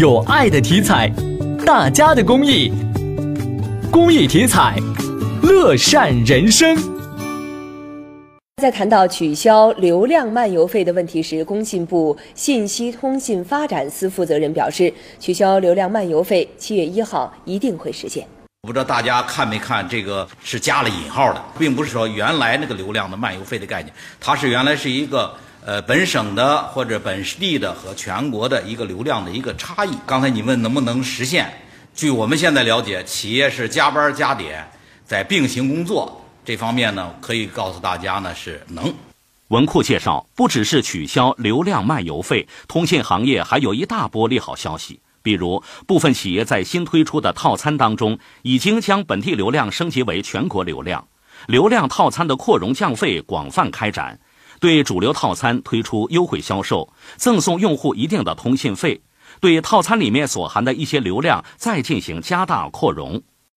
有爱的体彩，大家的公益，公益体彩，乐善人生。在谈到取消流量漫游费的问题时，工信部信息通信发展司负责人表示，取消流量漫游费，七月一号一定会实现。我不知道大家看没看这个是加了引号的，并不是说原来那个流量的漫游费的概念，它是原来是一个。呃，本省的或者本地的和全国的一个流量的一个差异。刚才你问能不能实现？据我们现在了解，企业是加班加点，在并行工作这方面呢，可以告诉大家呢是能。文库介绍，不只是取消流量漫游费，通信行业还有一大波利好消息。比如，部分企业在新推出的套餐当中，已经将本地流量升级为全国流量，流量套餐的扩容降费广泛开展。对主流套餐推出优惠销售，赠送用户一定的通信费；对套餐里面所含的一些流量再进行加大扩容。